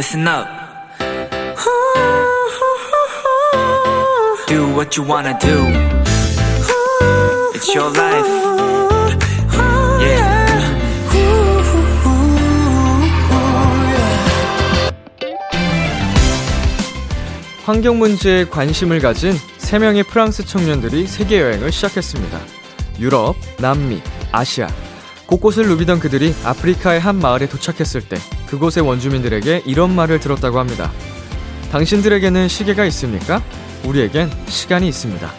listen up. Do what you wanna do. It's your life. Yeah. 환경 문제에 관심을 가진 3명의 프랑스 청년들이 세계 여행을 시작했습니다. 유럽, 남미, 아시아. 곳곳을 누비던 그들이 아프리카의 한 마을에 도착했을 때 그곳의 원주민들에게 이런 말을 들었다고 합니다. 당신들에게는 시계가 있습니까? 우리에겐 시간이 있습니다.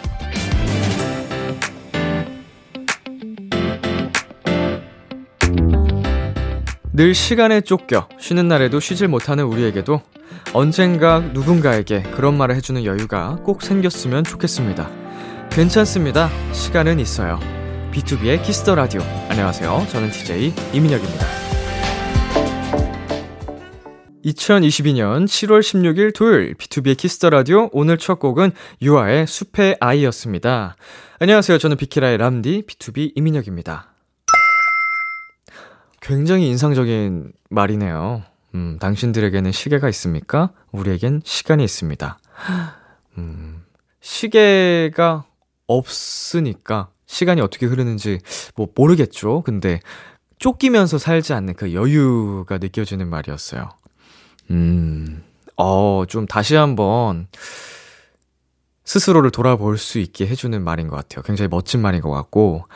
늘 시간에 쫓겨 쉬는 날에도 쉬질 못하는 우리에게도 언젠가 누군가에게 그런 말을 해주는 여유가 꼭 생겼으면 좋겠습니다. 괜찮습니다. 시간은 있어요. B2B의 키스터 라디오. 안녕하세요. 저는 DJ 이민혁입니다. 2022년 7월 16일 토요일 B2B의 키스터 라디오 오늘 첫 곡은 유아의 숲의 아이였습니다. 안녕하세요. 저는 비키라의 람디 BTOB 이민혁입니다. 굉장히 인상적인 말이네요. 음, 당신들에게는 시계가 있습니까? 우리에겐 시간이 있습니다. 음, 시계가 없으니까 시간이 어떻게 흐르는지 뭐 모르겠죠. 근데 쫓기면서 살지 않는 그 여유가 느껴지는 말이었어요. 음, 어, 좀 다시 한번 스스로를 돌아볼 수 있게 해주는 말인 것 같아요. 굉장히 멋진 말인 것 같고,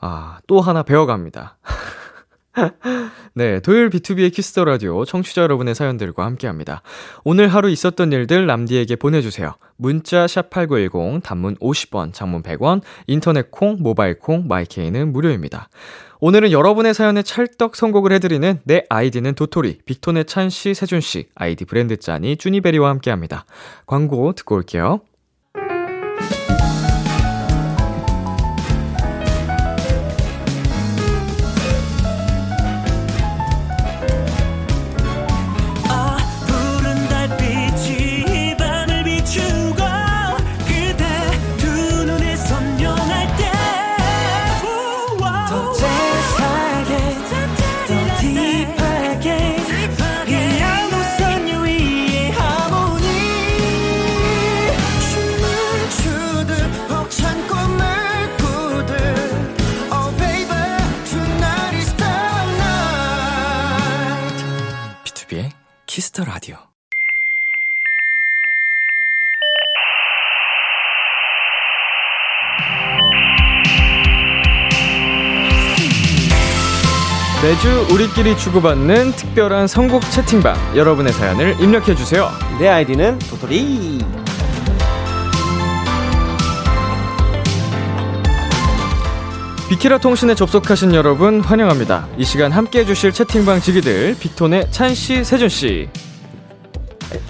아, 또 하나 배워갑니다. 네, 토요일 B2B의 키스터 라디오 청취자 여러분의 사연들과 함께합니다. 오늘 하루 있었던 일들 남디에게 보내주세요. 문자 샵 #8910 단문 50원, 장문 100원, 인터넷 콩, 모바일 콩, 마이케이는 무료입니다. 오늘은 여러분의 사연에 찰떡 선곡을 해드리는 내 아이디는 도토리, 빅톤의 찬 씨, 세준 씨, 아이디 브랜드 짠이 쭈니베리와 함께합니다. 광고 듣고 올게요. Kiss the Radio. 매주 우리끼리 주고받는 특별한 선곡 채팅방 여러분의 사연을 입력해 주세요. 내 아이디는 도토리. 비키라 통신에 접속하신 여러분 환영합니다. 이 시간 함께 해주실 채팅방 지기들 빅톤의 찬 씨, 세준 씨.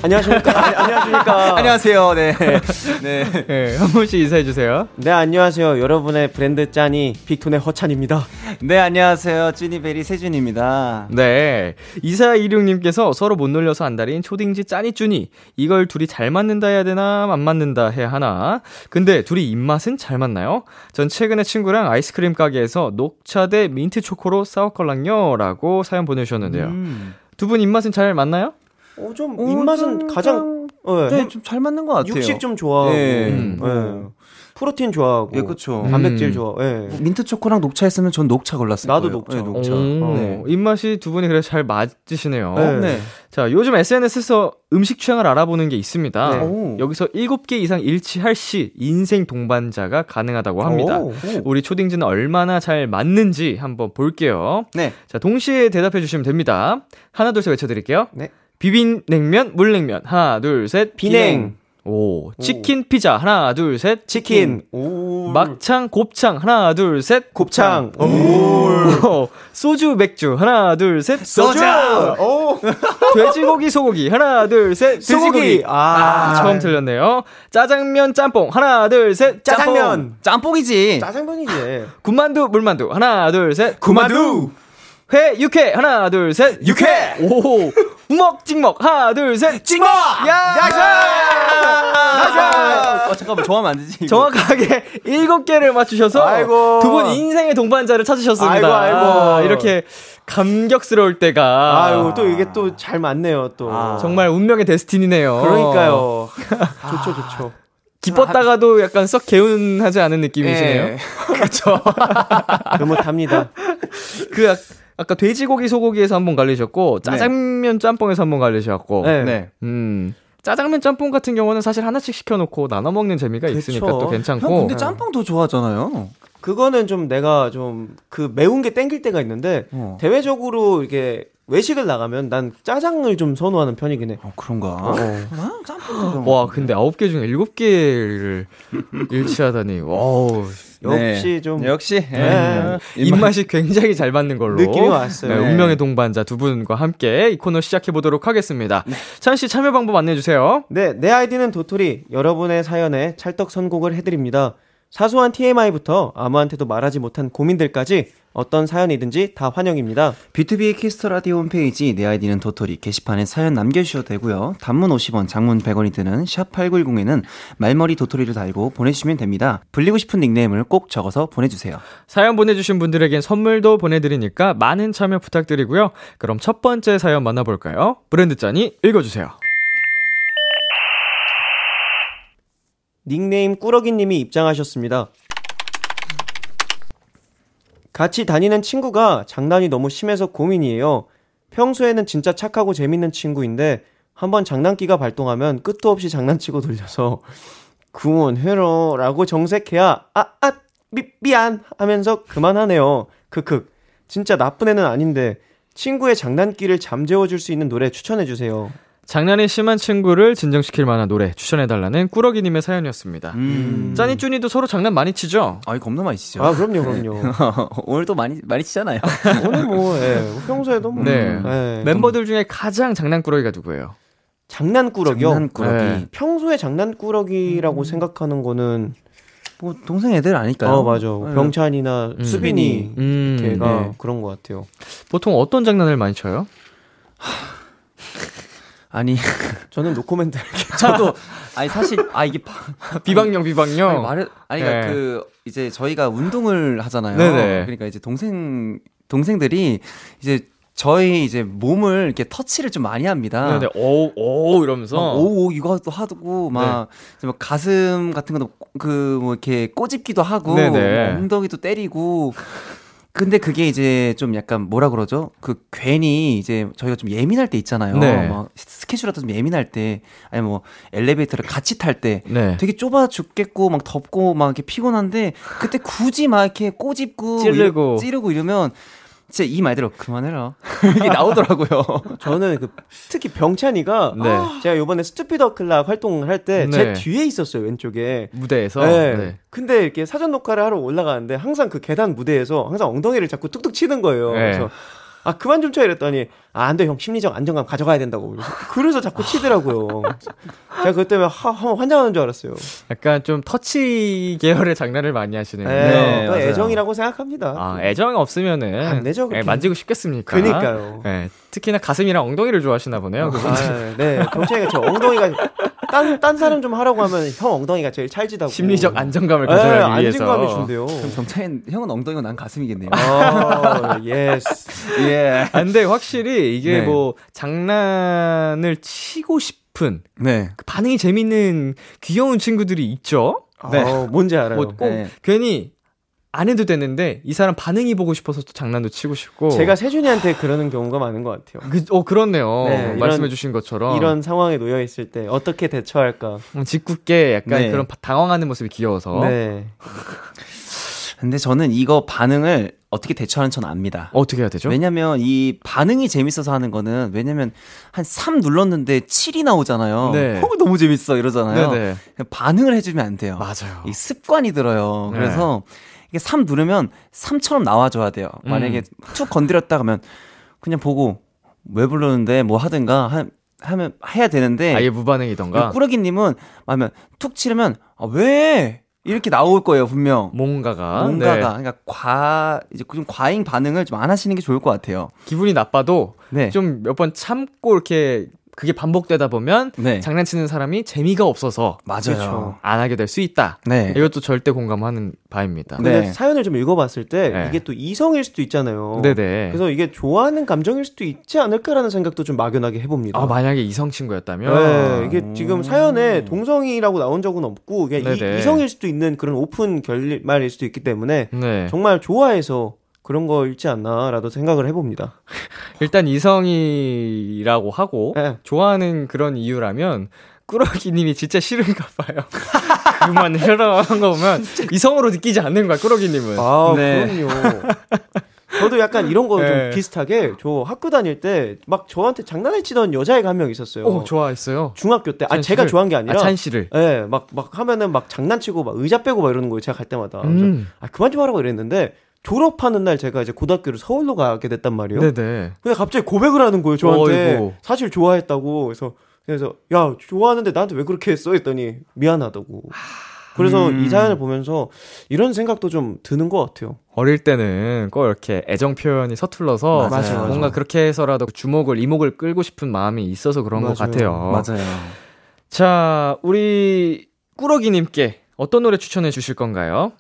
안녕하십니까? 아, 안녕하십니까? 안녕하세요. 네. 네. 네. 한 분씩 인사해 주세요. 네, 안녕하세요. 여러분의 브랜드 짠이 빅톤의 허찬입니다. 네, 안녕하세요. 쭈니베리 세준입니다. 네. 2426님께서 서로 못 놀려서 안달인 초딩지 짠이 쭈니. 이걸 둘이 잘 맞는다 해야 되나, 안 맞는다 해야 하나. 근데 둘이 입맛은 잘 맞나요? 전 최근에 친구랑 아이스크림 가게에서 녹차 대 민트 초코로 싸웠걸랑요. 라고 사연 보내주셨는데요. 음. 두분 입맛은 잘 맞나요? 어, 좀 어, 입맛은 좀, 가장 어, 네, 좀잘 맞는 것 같아요. 육식 좀 좋아하고, 네. 음. 네. 프로틴 좋아하고, 예, 그렇죠. 단백질 음. 좋아. 예. 민트 초코랑 녹차 했으면 전 녹차 골랐어요. 나도 녹차. 네, 녹차. 어. 네. 입맛이 두 분이 그래 잘 맞으시네요. 네. 네. 자, 요즘 SNS에서 음식 취향을 알아보는 게 있습니다. 네. 여기서 7개 이상 일치할 시 인생 동반자가 가능하다고 합니다. 오. 우리 초딩즈는 얼마나 잘 맞는지 한번 볼게요. 네. 자, 동시에 대답해 주시면 됩니다. 하나 둘 셋 외쳐 드릴게요. 네. 비빔냉면, 물냉면. 하나, 둘, 셋. 비냉. 오. 치킨 피자. 하나, 둘, 셋. 치킨. 오. 막창, 곱창. 하나, 둘, 셋. 곱창. 오. 오. 소주, 맥주. 하나, 둘, 셋. 소주. 오. 돼지고기, 소고기. 하나, 둘, 셋. 소고기. 아. 아, 처음 틀렸네요. 짜장면, 짬뽕. 하나, 둘, 셋. 짜장면. 짬뽕이지. 짜장면이지. 군만두, 물만두. 하나, 둘, 셋. 군만두. 회, 육회. 하나, 둘, 셋. 육회. 오. 우먹 찍먹 하나 둘 셋 찍먹 야 어, 잠깐만, 좋아하면 안 되지. 이거. 정확하게 일곱 개를 맞추셔서 아이고. 두분 인생의 동반자를 찾으셨습니다. 아이고, 아이고. 아, 이렇게 감격스러울 때가 아유, 또 이게 또 잘 맞네요, 또. 정말 운명의 데스티니네요. 그러니까요. 좋죠, 좋죠. 기뻤다가도 약간 썩 개운하지 않은 느낌이시네요. 예. 그렇죠. 흐뭇합니다. 그 아, 아까 돼지고기 소고기에서 한번 갈리셨고 짜장면 짬뽕에서 한번 갈리셨고 네. 네. 음. 짜장면 짬뽕 같은 경우는 사실 하나씩 시켜놓고 나눠 먹는 재미가 그쵸. 있으니까 또 형, 괜찮고. 근데 짬뽕 더 좋아하잖아요. 그거는 좀 내가 좀 그 매운 게 땡길 때가 있는데 어. 대외적으로 이렇게 외식을 나가면 난 짜장을 좀 선호하는 편이긴 해. 어, 그런가? 어. 난 짬뽕 좀. 와, 근데 아홉 개 중에 일곱 개를 일치하다니. wow. 역시 좀 역시 예. 네. 입맛이 굉장히 잘 맞는 걸로 느낌이 왔어요. 네, 네. 운명의 동반자 두 분과 함께 이 코너 시작해 보도록 하겠습니다. 찬 씨 참여 방법 안내해 주세요. 네, 내 아이디는 도토리. 여러분의 사연에 찰떡 선곡을 해드립니다. 사소한 TMI부터 아무한테도 말하지 못한 고민들까지 어떤 사연이든지 다 환영입니다. B2B의 키스터 라디오 홈페이지 내 아이디는 도토리 게시판에 사연 남겨주셔도 되고요. 단문 50원, 장문 100원이 드는 샵 8910에는 말머리 도토리를 달고 보내주시면 됩니다. 불리고 싶은 닉네임을 꼭 적어서 보내주세요. 사연 보내주신 분들에겐 선물도 보내드리니까 많은 참여 부탁드리고요. 그럼 첫 번째 사연 만나볼까요? 브랜드 짠이 읽어주세요. 닉네임 꾸러기님이 입장하셨습니다. 같이 다니는 친구가 장난이 너무 심해서 고민이에요. 평소에는 진짜 착하고 재밌는 친구인데 한번 장난기가 발동하면 끝도 없이 장난치고 돌려서 그만해라 라고 정색해야 아아 미, 미안 하면서 그만하네요. 크크 진짜 나쁜 애는 아닌데 친구의 장난기를 잠재워 줄 수 있는 노래 추천해 주세요. 장난이 심한 친구를 진정시킬 만한 노래 추천해달라는 꾸러기님의 사연이었습니다. 음. 짠이 쭈니도 서로 장난 많이 치죠? 아이, 겁나 많이 치죠. 아 그럼요 그럼요. 오늘도 많이, 많이 치잖아요. 오늘 뭐 예, 평소에도 뭐 네. 예, 멤버들 중에 가장 장난꾸러기가 누구예요? 장난꾸러기요. 장난꾸러기. 네. 평소에 장난꾸러기라고 생각하는 거는 뭐, 동생 애들 아닐까요? 어 맞아 네. 병찬이나 음. 수빈이 음, 걔가 네. 그런 것 같아요. 보통 어떤 장난을 많이 쳐요? 아니, 저는 노코멘트. 저도, 아니, 사실, 아, 이게 바, 비방용 비방용. 아니, 말을, 아니, 그러니까 네. 그, 이제 저희가 운동을 하잖아요. 네네. 그러니까 이제 동생, 동생들이 이제 저희 이제 몸을 이렇게 터치를 좀 많이 합니다. 네, 네. 오, 오 이러면서 막 오, 오, 이거도 하고, 막, 이제 막 가슴 같은 것도 그, 뭐, 이렇게 꼬집기도 하고, 네네. 뭐 엉덩이도 때리고. 근데 그게 이제 좀 약간 뭐라 그러죠? 그 괜히 이제 저희가 좀 예민할 때 있잖아요. 네. 막 스케줄라도 좀 예민할 때, 아니 뭐 엘리베이터를 같이 탈 때, 네. 되게 좁아 죽겠고 막 덥고 막 이렇게 피곤한데 그때 굳이 막 이렇게 꼬집고 찌르고. 이러- 찌르고 이러면 진짜 이 말대로 그만해라 이게 나오더라고요. 저는 그 특히 병찬이가 네. 제가 이번에 스투피더 클락 활동을 할 때제 네. 뒤에 있었어요 왼쪽에. 무대에서 네. 네. 근데 이렇게 사전 녹화를 하러 올라가는데 항상 그 계단 무대에서 항상 엉덩이를 자꾸 툭툭 치는 거예요. 네. 그래서 아 그만 좀 쳐 이랬더니 아 안돼 형 심리적 안정감 가져가야 된다고 그래서, 자꾸 치더라고요. 제가 그것 때문에 하, 하, 환장하는 줄 알았어요. 약간 좀 터치 계열의 장난을 많이 하시네요. 네, 네, 또 맞아요. 애정이라고 생각합니다. 아, 애정이 없으면은 안 되죠, 예, 그렇게. 만지고 싶겠습니까? 그니까요. 예, 특히나 가슴이랑 엉덩이를 좋아하시나 보네요. 아, 네, 병찬이가 저 엉덩이가 딴, 딴 사람 좀 하라고 하면 형 엉덩이가 제일 찰지다고. 심리적 안정감을 네, 가져가기 위해서. 안정감이 준대요. 그럼 정찬 형은 엉덩이고 난 가슴이겠네요. 어, yes. 예. 아, 근데 확실히 이게 네. 뭐 장난을 치고 싶은 네. 그 반응이 재밌는 귀여운 친구들이 있죠. 네. 어, 뭔지 알아요. 뭐꼭 네. 괜히 안 해도 되는데 이 사람 반응이 보고 싶어서 또 장난도 치고 싶고. 제가 세준이한테 그러는 경우가 많은 것 같아요. 그, 어 그렇네요. 네, 말씀해주신 것처럼 이런 상황에 놓여 있을 때 어떻게 대처할까? 음, 짓궂게 약간 네. 그런 바- 당황하는 모습이 귀여워서 네. 근데 저는 이거 반응을 어떻게 대처하는 전 압니다. 어떻게 해야 되죠? 왜냐면 이 반응이 재밌어서 하는 거는 왜냐면 한 3 눌렀는데 7이 나오잖아요. 네. 어, 너무 재밌어 이러잖아요. 네네 그냥 반응을 해주면 안 돼요. 맞아요. 이 습관이 들어요. 네. 그래서 이게 3 누르면 3처럼 나와줘야 돼요. 음. 만약에 툭 건드렸다 그러면 그냥 보고 왜 부르는데 뭐 하든가 하, 하면 해야 되는데 아예 무반응이던가. 꾸러기님은 하면 툭 치르면 아, 왜 이렇게 나올 거예요, 분명. 뭔가가. 뭔가가 네. 그러니까 과 이제 좀 과잉 반응을 좀 안 하시는 게 좋을 것 같아요. 기분이 나빠도 네. 좀몇 번 참고 이렇게 그게 반복되다 보면 네. 장난치는 사람이 재미가 없어서 맞아요. 그렇죠. 안 하게 될 수 있다. 네. 이것도 절대 공감하는 바입니다. 근데 네. 사연을 좀 읽어봤을 때 네. 이게 또 이성일 수도 있잖아요. 네네. 그래서 이게 좋아하는 감정일 수도 있지 않을까라는 생각도 좀 막연하게 해봅니다. 아, 만약에 이성 친구였다면. 네, 이게 지금 사연에 동성이라고 나온 적은 없고 그냥 네네. 이, 성일 수도 있는 그런 오픈 결말일 수도 있기 때문에 네. 정말 좋아해서 그런 거일지 않나라도 생각을 해봅니다. 일단 이성이라고 하고 네. 좋아하는 그런 이유라면 꾸러기님이 진짜 싫은가 봐요. 그만해라 한거 보면 이성으로 느끼지 않는 거야 꾸러기님은. 아 네. 그럼요. 저도 약간 이런 거좀 네. 비슷하게 저 학교 다닐 때 막 저한테 장난을 치던 여자애가 한 명 있었어요. 오 좋아했어요. 중학교 때. 아찬 제가? 좋아한 게 아니라 아, 찬 씨를. 예, 막, 막 하면은 막 장난치고 막 의자 빼고 막 이러는 거예요. 제가 갈 때마다. 음. 아, 그만 좀 하라고 이랬는데 졸업하는 날 제가 이제 고등학교를 서울로 가게 됐단 말이에요. 네네. 근데 갑자기 고백을 하는 거예요, 저한테. 어이구. 사실 좋아했다고. 그래서, 그래서, 야, 좋아하는데 나한테 왜 그렇게 했어? 했더니, 미안하다고. 그래서 음. 이 사연을 보면서 이런 생각도 좀 드는 것 같아요. 어릴 때는 꼭 이렇게 애정 표현이 서툴러서 맞아요. 맞아요. 뭔가 그렇게 해서라도 주목을 이목을 끌고 싶은 마음이 있어서 그런 것 맞아요. 같아요. 맞아요. 자, 우리 꾸러기님께 어떤 노래 추천해 주실 건가요?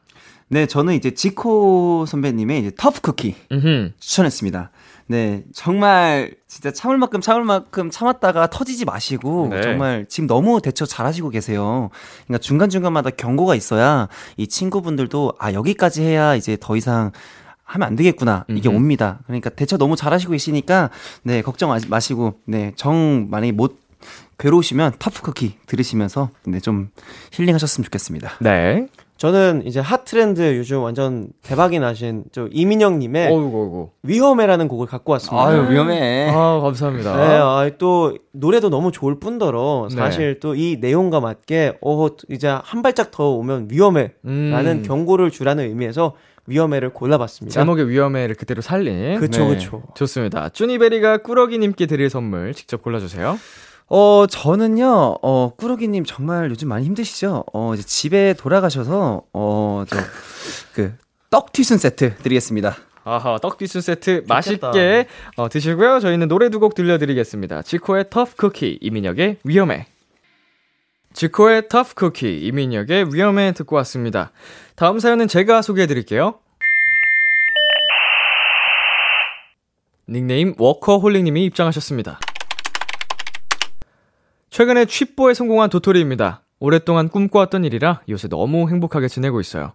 네, 저는 이제 지코 선배님의 이제 터프 쿠키 음, 추천했습니다. 네, 정말 진짜 참을 만큼 참을 만큼 참았다가 터지지 마시고 네. 정말 지금 너무 대처 잘하시고 계세요. 그러니까 중간 중간마다 경고가 있어야 이 친구분들도 아 여기까지 해야 이제 더 이상 하면 안 되겠구나 이게 음흠. 옵니다. 그러니까 대처 너무 잘하시고 계시니까 네 걱정 마- 마시고 네정 만약에 못 괴로우시면 터프 쿠키 들으시면서 네좀 힐링하셨으면 좋겠습니다. 네. 저는 이제 핫 트렌드 요즘 완전 대박이 나신 저 이민영 님의 어이구, 어이구. 위험해라는 곡을 갖고 왔습니다. 아유 위험해. 아, 감사합니다. 네, 아, 또 노래도 너무 좋을 뿐더러 네. 사실 또이 내용과 맞게 어 이제 한 발짝 더 오면 위험해라는 음. 경고를 주라는 의미에서 위험해를 골라봤습니다. 제목의 위험해를 그대로 살린. 그쵸 네. 그쵸. 좋습니다. 쭈니베리가 꾸러기님께 드릴 선물 직접 골라주세요. 어, 저는요, 어, 꾸러기님 정말 요즘 많이 힘드시죠? 어, 이제 집에 돌아가셔서, 어, 저, 그, 떡 튀순 세트 드리겠습니다. 아하, 떡비순 세트 맛있게 어, 드시고요. 저희는 노래 두 곡 들려드리겠습니다. 지코의 터프 쿠키, 이민혁의 위험해. 지코의 터프 쿠키, 이민혁의 위험해 듣고 왔습니다. 다음 사연은 제가 소개해드릴게요. 닉네임 워커홀릭님이 입장하셨습니다. 최근에 취뽀에 성공한 도토리입니다. 오랫동안 꿈꿔왔던 일이라 요새 너무 행복하게 지내고 있어요.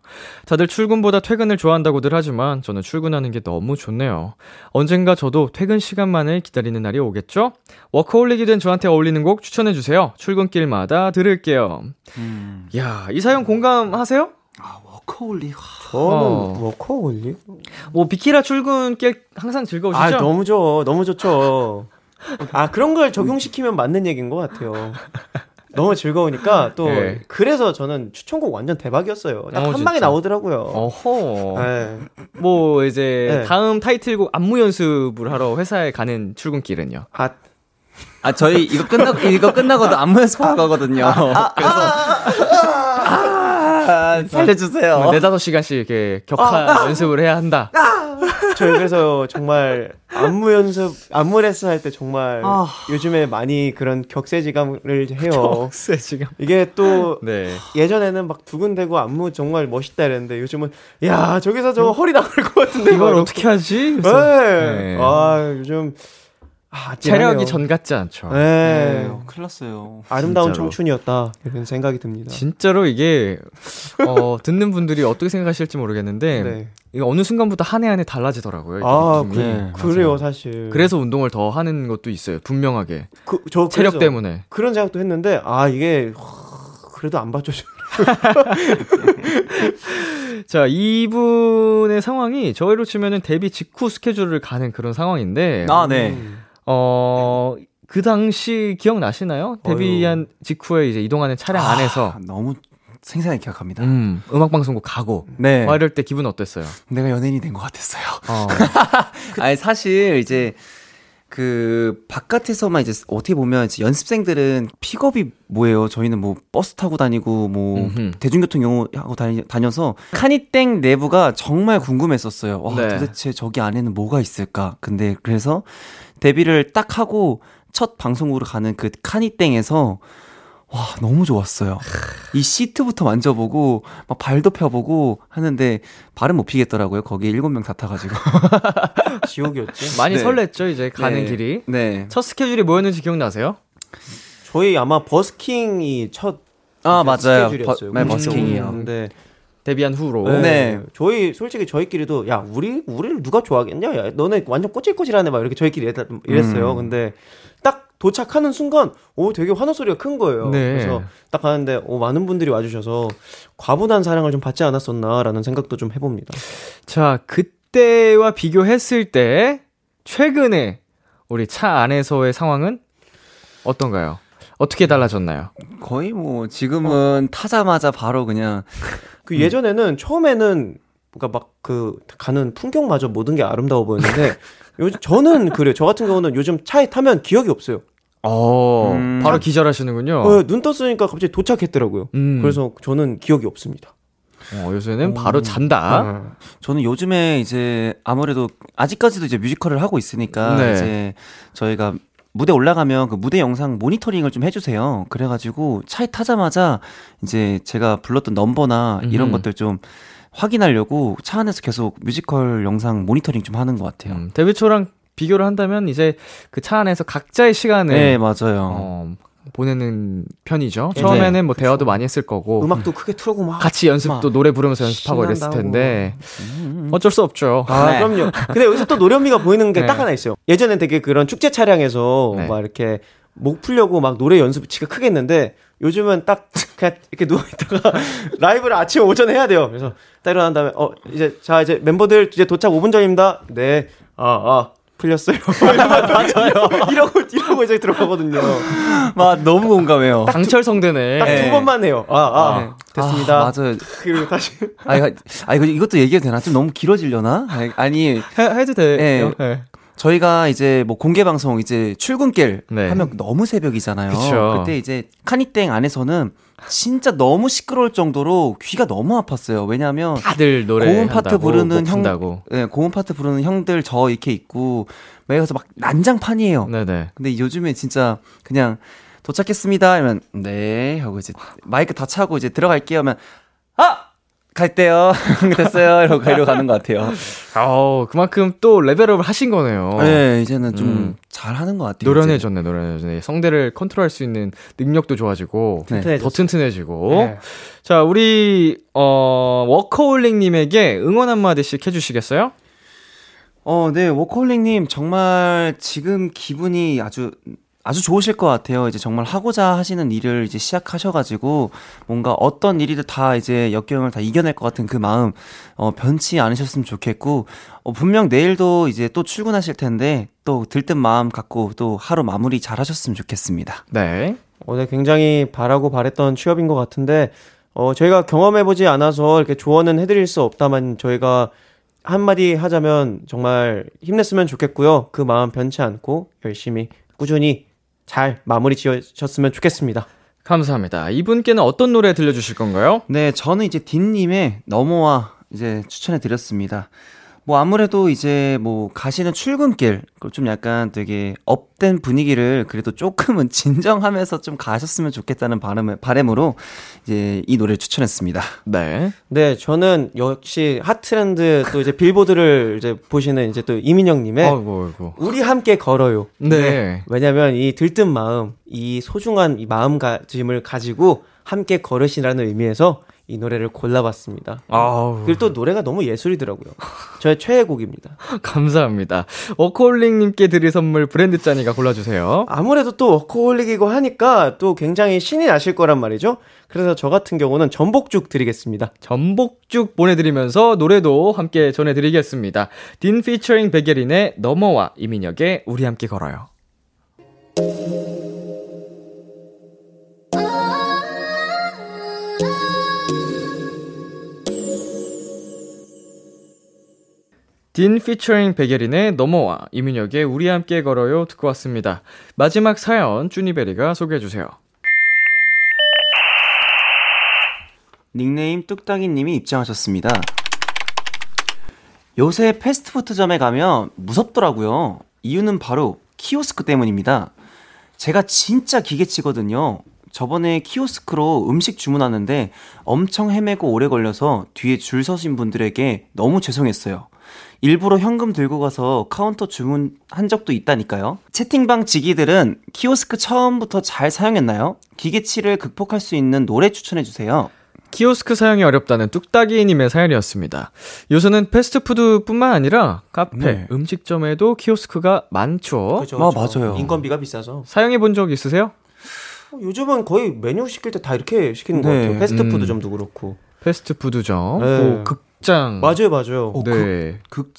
다들 출근보다 퇴근을 좋아한다고들 하지만 저는 출근하는 게 너무 좋네요. 언젠가 저도 퇴근 시간만을 기다리는 날이 오겠죠? 워커홀릭이 된 저한테 어울리는 곡 추천해주세요. 출근길마다 들을게요. 야, 이 사연 공감하세요? 아, 워커홀리. 저는 어. 워커홀리? 뭐, 비키라 출근길 항상 즐거우시죠? 아 너무 좋 너무 좋죠. 아 그런 걸 적용시키면 맞는 얘기인 것 같아요. 너무 즐거우니까 또 네. 그래서 저는 추천곡 완전 대박이었어요. 딱 어, 한 방에. 나오더라고요. 어허. 네. 뭐, 이제, 네. 다음 타이틀곡 안무 연습을 하러 회사에 가는 출근길은요. 아 아, 저희 이거 끝나고, 이거 끝나고도 안무 연습하러 가거든요. 그래서. 아, 살려주세요. 뭐 네다섯 시간씩 이렇게 격파 연습을 해야 한다. 저희 그래서 정말 안무 연습 안무 레슨 할 때 정말 아. 요즘에 많이 그런 격세지감을 해요. 쎄, 지금. 이게 또 네. 예전에는 막 두근대고 안무 정말 멋있다 이랬는데 요즘은 야 저기서 저거 허리 나갈 것 같은데 이걸 막 어떻게 하지? 네. 그래서 네. 아 요즘 아, 체력이. 전 같지 않죠. 네. 네, 큰일 났어요. 아름다운 진짜로. 청춘이었다 이런 생각이 듭니다. 진짜로 이게 어, 듣는 분들이 어떻게 생각하실지 모르겠는데 네. 이게 어느 순간부터 한 해 한 해 달라지더라고요. 아 느낌이. 그, 네, 그래요 맞아요. 사실. 그래서 운동을 더 하는 것도 있어요. 분명하게 그, 저 체력 그래서 때문에. 그런 생각도 했는데 아 이게 하, 그래도 안 받쳐줘. 자 이분의 상황이 저희로 치면은 데뷔 직후 스케줄을 가는 그런 상황인데 아, 네. 어. 그 당시 기억나시나요? 데뷔한 직후에 이제 이동하는 차량 안에서 아, 너무 생생하게 기억합니다. 음, 음악 방송국 가고 네. 와 이럴 때 기분 어땠어요? 내가 연예인이 된 것 같았어요. 어. 아니, 사실 이제 그 바깥에서만 이제 어떻게 보면 이제 연습생들은 픽업이 뭐예요? 저희는 뭐 버스 타고 다니고 뭐 음흠. 대중교통 이용하고 다니, 다녀서 카니땡 내부가 정말 궁금했었어요. 와, 네. 도대체 저기 안에는 뭐가 있을까? 근데 그래서 데뷔를 딱 하고 첫 방송으로 가는 그 카니땡에서 와, 너무 좋았어요. 이 시트부터 만져보고, 막 발도 펴보고 하는데, 발은 못 피겠더라고요. 거기에 일곱 명 다 타가지고. 지옥이었지. 많이 네. 설렜죠, 이제 가는 네. 길이. 네. 첫 스케줄이 뭐였는지 기억나세요? 저희 아마 버스킹이 첫 아, 맞아요. 스케줄이었어요. 버, 네, 버스킹이요. 근데 데뷔한 후로. 네. 네. 저희 솔직히 저희끼리도 야 우리 우리를 누가 좋아하겠냐? 야 너네 완전 꼬질꼬질하네 막 이렇게 저희끼리 이랬- 이랬어요. 음. 근데 딱 도착하는 순간 오 되게 환호 소리가 큰 거예요. 네. 그래서 딱 가는데 오 많은 분들이 와주셔서 과분한 사랑을 좀 받지 않았었나라는 생각도 좀 해봅니다. 자, 그때와 비교했을 때 최근에 우리 차 안에서의 상황은 어떤가요? 어떻게 달라졌나요? 거의 뭐, 지금은 타자마자 바로 그냥, 그 예전에는 처음에는 그러니까 막 그 가는 풍경마저 모든 게 아름다워 보였는데 요즘 저는 그래요. 저 같은 경우는 요즘 차에 타면 기억이 없어요. 어, 음. 바로 기절하시는군요. 어, 눈 떴으니까 갑자기 도착했더라고요. 음. 그래서 저는 기억이 없습니다. 어, 요새는 바로 잔다. 어. 저는 요즘에 이제 아무래도 아직까지도 이제 뮤지컬을 하고 있으니까 네. 이제 저희가 무대 올라가면 그 무대 영상 모니터링을 좀 해주세요. 그래가지고 차에 타자마자 이제 제가 불렀던 넘버나 이런 음흠. 것들 좀 확인하려고 차 안에서 계속 뮤지컬 영상 모니터링 좀 하는 것 같아요. 음, 데뷔 초랑 비교를 한다면 이제 그 차 안에서 각자의 시간을 네, 맞아요. 어, 보내는 편이죠. 네. 처음에는 뭐 대화도 많이 했을 거고 음악도 크게 틀고 막 같이 연습도 막 노래 부르면서 연습하고 이랬을 신난다고. 텐데 음. 어쩔 수 없죠. 아, 네. 그럼요. 근데 여기서 또 노련미가 보이는 게딱 네. 하나 있어요. 예전엔 되게 그런 축제 차량에서 네. 막 이렇게 목 풀려고 막 노래 연습 치가 크게 했는데 요즘은 딱 그냥 이렇게 누워 있다가 라이브를 아침 오전에 해야 돼요. 그래서 딱 일어난 다음에 어, 이제 자, 이제 멤버들 이제 도착 5분 전입니다. 네. 아, 아. 풀렸어요. 이러고, 이러고, 이러고 이제 들어가거든요. 막 너무 공감해요. 강철 성대네. 딱두 네. 번만 해요. 아, 아. 네. 됐습니다. 아, 맞아요. 그리고 다시. 아, 이거, 아, 이거, 이것도 얘기해도 되나? 좀 너무 길어지려나? 아니, 아니, 해, 해도 돼요. 네. 네. 저희가 이제 뭐 공개 방송 이제 출근길 네. 하면 너무 새벽이잖아요. 그쵸. 그때 이제 카니땡 안에서는 진짜 너무 시끄러울 정도로 귀가 너무 아팠어요. 왜냐하면 다들 노래 고음 파트 부르는 형, 다고 네, 고음 파트 부르는 형들 저 이렇게 있고 막 여기서 막 난장판이에요. 네네. 근데 요즘에 진짜 그냥 도착했습니다. 하면 네 하고 이제 마이크 다 차고 이제 들어갈게요. 하면 아 갈게요. 됐어요. 이러고 이러고 가는 것 같아요. 어 그만큼 또 레벨업을 하신 거네요. 네, 이제는 좀 음. 잘하는 것 같아요. 노련해졌네, 노련해졌네. 성대를 컨트롤할 수 있는 능력도 좋아지고, 네. 더 튼튼해지고. 네. 자, 우리, 어, 워커홀릭님에게 응원 한 마디씩 해주시겠어요? 어, 네, 워커홀릭님, 정말 지금 기분이 아주, 아주 좋으실 것 같아요. 이제 정말 하고자 하시는 일을 이제 시작하셔가지고, 뭔가 어떤 일이든 다 이제 역경을 다 이겨낼 것 같은 그 마음, 어, 변치 않으셨으면 좋겠고, 어, 분명 내일도 이제 또 출근하실 텐데, 또 들뜬 마음 갖고 또 하루 마무리 잘 하셨으면 좋겠습니다. 네. 어, 네, 굉장히 바라고 바랬던 취업인 것 같은데, 어, 저희가 경험해보지 않아서 이렇게 조언은 해드릴 수 없다만, 저희가 한마디 하자면 정말 힘냈으면 좋겠고요. 그 마음 변치 않고 열심히, 꾸준히 잘 마무리 지으셨으면 좋겠습니다. 감사합니다. 이분께는 어떤 노래 들려주실 건가요? 네, 저는 이제 딘님의 넘어와 이제 추천해 드렸습니다. 뭐 아무래도 이제 뭐 가시는 출근길 그좀 약간 되게 up된 분위기를 그래도 조금은 진정하면서 좀 가셨으면 좋겠다는 바람을 바람으로 이제 이 노래를 추천했습니다. 네. 네, 저는 역시 hot trend 또 이제 빌보드를 이제 보시는 이제 또 이민혁 님의 아이고, 아이고. 우리 함께 걸어요. 네. 왜냐면 이 들뜬 마음, 이 소중한 이 마음가짐을 가지고 함께 걸으시라는 의미에서 이 노래를 골라봤습니다. 아우. 그리고 또 노래가 너무 예술이더라고요. 저의 최애 곡입니다. 감사합니다. 워커홀릭님께 드릴 선물 브랜드 짠이가 골라주세요. 아무래도 또 워커홀릭이고 하니까 또 굉장히 신이 나실 거란 말이죠. 그래서 저 같은 경우는 전복죽 드리겠습니다. 전복죽 보내드리면서 노래도 함께 전해드리겠습니다. 딘 피처링 백예린의 넘어와 이민혁의 우리 함께 걸어요. 딘 피처링 백예린의 넘어와 이민혁의 우리 함께 걸어요 듣고 왔습니다. 마지막 사연 쭈니베리가 소개해 주세요. 닉네임 뚝딱이님이 입장하셨습니다. 요새 패스트푸드점에 가면 무섭더라고요. 이유는 바로 키오스크 때문입니다. 제가 진짜 기계치거든요. 저번에 키오스크로 음식 주문하는데 엄청 헤매고 오래 걸려서 뒤에 줄 서신 분들에게 너무 죄송했어요. 일부러 현금 들고 가서 카운터 주문한 적도 있다니까요. 채팅방 지기들은 키오스크 처음부터 잘 사용했나요? 기계치를 극복할 수 있는 노래 추천해주세요. 키오스크 사용이 어렵다는 뚝딱이님의 사연이었습니다. 요새는 패스트푸드뿐만 아니라 카페, 네. 음식점에도 키오스크가 많죠. 그죠, 아, 그죠. 맞아요. 인건비가 비싸서. 사용해 본 적 있으세요? 어, 요즘은 거의 메뉴 시킬 때 다 이렇게 시키는 것 네. 같아요. 음. 패스트푸드점도 그렇고. 패스트푸드점, 네. 뭐 극 장, 맞아요, 맞아요. 어, 네, 극,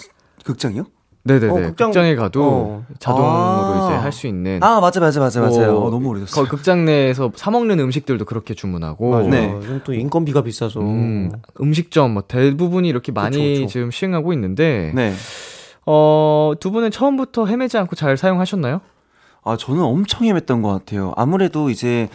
극장이요? 네네네. 어, 극장- 극장 에 가도 어. 자동으로 아. 이제 할 수 있는. 아, 맞아, 맞아, 맞아, 맞아요. 어, 어, 너무 오래됐어요. 극장 내에서 사 먹는 음식들도 그렇게 주문하고. 맞아요. 네. 또 인건비가 비싸서. 음, 음식점 뭐 대부분이 이렇게 많이 그쵸. 지금 시행하고 있는데 네. 어, 두 분은 처음부터 헤매지 않고 잘 사용하셨나요? 아, 저는 엄청 헤맸던 것 같아요. 아무래도 이제,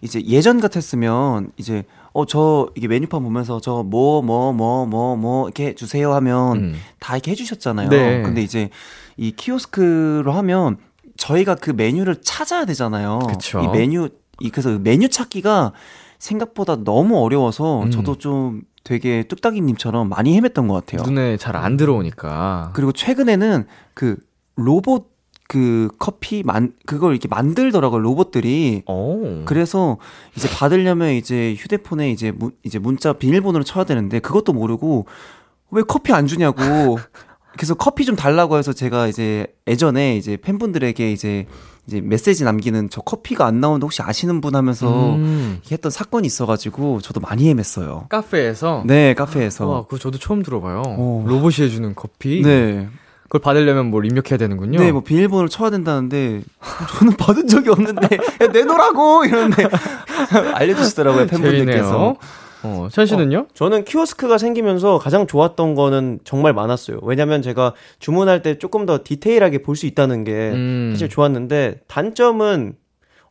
이제 예전 같았으면, 이제, 어, 저, 이게 메뉴판 보면서 저, 뭐, 뭐, 뭐, 뭐, 뭐, 이렇게 주세요 하면 음. 다 이렇게 해주셨잖아요. 네. 근데 이제 이 키오스크로 하면 저희가 그 메뉴를 찾아야 되잖아요. 그쵸. 이 메뉴, 이, 그래서 메뉴 찾기가 생각보다 너무 어려워서 음. 저도 좀 되게 뚝딱이님처럼 많이 헤맸던 것 같아요. 눈에 잘 안 들어오니까. 그리고 최근에는 그 로봇 그 커피 만 그걸 이렇게 만들더라고요 로봇들이 오. 그래서 이제 받으려면 이제 휴대폰에 이제 문 이제 문자 비밀번호를 쳐야 되는데 그것도 모르고 왜 커피 안 주냐고 그래서 커피 좀 달라고 해서 제가 이제 예전에 이제 팬분들에게 이제 이제 메시지 남기는 저 커피가 안 나오는데 혹시 아시는 분 하면서 음. 했던 사건이 있어가지고 저도 많이 헤맸어요. 카페에서 네 카페에서 와, 그거 저도 처음 들어봐요. 어. 로봇이 해주는 커피. 네. 그걸 받으려면 뭘 입력해야 되는군요. 네, 뭐 비밀번호를 쳐야 된다는데 저는 받은 적이 없는데 야, 내놓으라고 이러는데 알려주시더라고요 팬분들께서. 어, 천 씨는요? 저는 키오스크가 생기면서 가장 좋았던 거는 정말 많았어요. 왜냐면 제가 주문할 때 조금 더 디테일하게 볼 수 있다는 게 음. 사실 좋았는데 단점은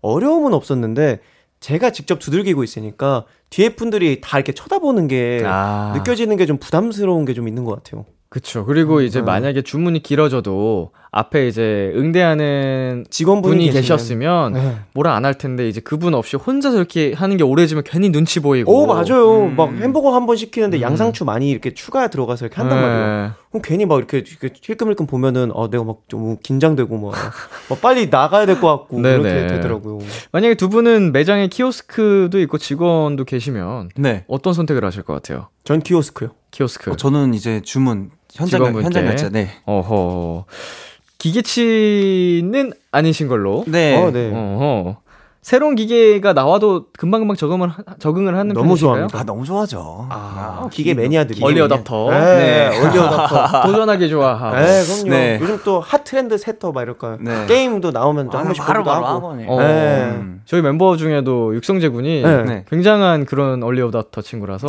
어려움은 없었는데 제가 직접 두들기고 있으니까 뒤에 분들이 다 이렇게 쳐다보는 게 아. 느껴지는 게 좀 부담스러운 게 좀 있는 것 같아요. 그쵸. 그리고 이제 음. 만약에 주문이 길어져도 앞에 이제 응대하는 직원분이 계셨으면 네. 뭐라 안 할 텐데 이제 그분 없이 혼자서 이렇게 하는 게 오래지면 괜히 눈치 보이고. 오 맞아요. 음. 막 햄버거 한 번 시키는데 음. 양상추 많이 이렇게 추가 들어가서 이렇게 한단 네. 말이에요. 그럼 괜히 막 이렇게, 이렇게 힐끔힐끔 보면은 아 내가 막 좀 긴장되고 막, 막 빨리 나가야 될 것 같고 네네. 그렇게 되더라고요. 만약에 두 분은 매장에 키오스크도 있고 직원도 계시면 네. 어떤 선택을 하실 것 같아요? 전 키오스크요. 키오스크. 어, 저는 이제 주문 현장 직원분께. 현장 결제. 네. 어허. 기계치는 아니신 걸로. 네. 어, 네. 어허. 새로운 기계가 나와도 금방금방 적응을, 하- 적응을 하는 너무? 좋아합니다. 아 너무 좋아하죠. 아, 기계 매니아들이. 얼리 어답터. 네, 네. 얼리 어답터. 도전하기 좋아하고. 네, 그럼요. 네. 요즘 또 hot trendsetter 막 이럴까요? 네. 게임도 나오면 좀한 번씩 보기도 하고. 어. 네. 음. 저희 멤버 중에도 육성재 군이 네. 네. 굉장한 그런 얼리 어답터 친구라서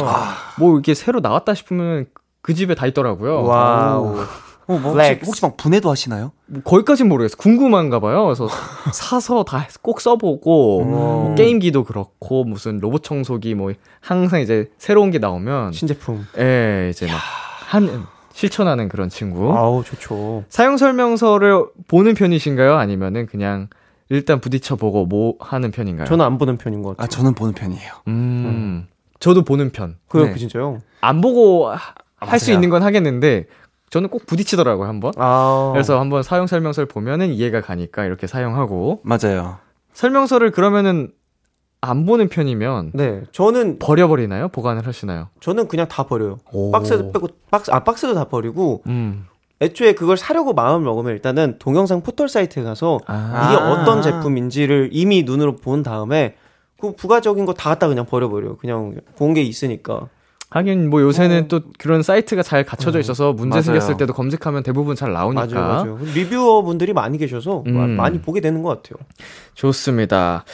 뭐 이렇게 새로 나왔다 싶으면 그 집에 다 있더라고요. wow. 어, 뭐 혹시. 혹시 막 분해도 하시나요? 뭐 거기까진 모르겠어. 궁금한가 봐요. 그래서 사서 다 꼭 써보고 뭐 음. 게임기도 그렇고 무슨 로봇 청소기 뭐 항상 이제 새로운 게 나오면 신제품. 예 이제 막 한 실천하는 그런 친구. 아우, 좋죠. 사용 설명서를 보는 편이신가요? 아니면은 그냥 일단 부딪혀 보고 뭐 하는 편인가요? 저는 안 보는 편인 것아 같아요. 저는 보는 편이에요. 음. 저도 보는 편. 그래요, 네. 그 진짜요? 안 보고 할 수. 있는 건 하겠는데 저는 꼭 부딪히더라고요 한번. 아. 그래서 한번 사용 설명서를 보면은 이해가 가니까 이렇게 사용하고 맞아요. 설명서를 그러면은 안 보는 편이면 네. 저는, 버려버리나요? 보관을 하시나요? 저는 그냥 다 버려요. 오. 박스도 빼고, 박스, 아, 박스도 다 버리고, 음. 애초에 그걸 사려고 마음을 먹으면 일단은 동영상 포털 사이트에 가서 아. 이게 아. 어떤 제품인지를 이미 눈으로 본 다음에 그 부가적인 거 다 갖다 그냥 버려버려요. 그냥 본 게 있으니까. 하긴 뭐 요새는 또 그런 사이트가 잘 갖춰져 있어서 문제 맞아요. 생겼을 때도 검색하면 대부분 잘 나오니까. 맞아요, 맞아요. 리뷰어 분들이 많이 계셔서 마- 음. 많이 보게 되는 것 같아요. 좋습니다.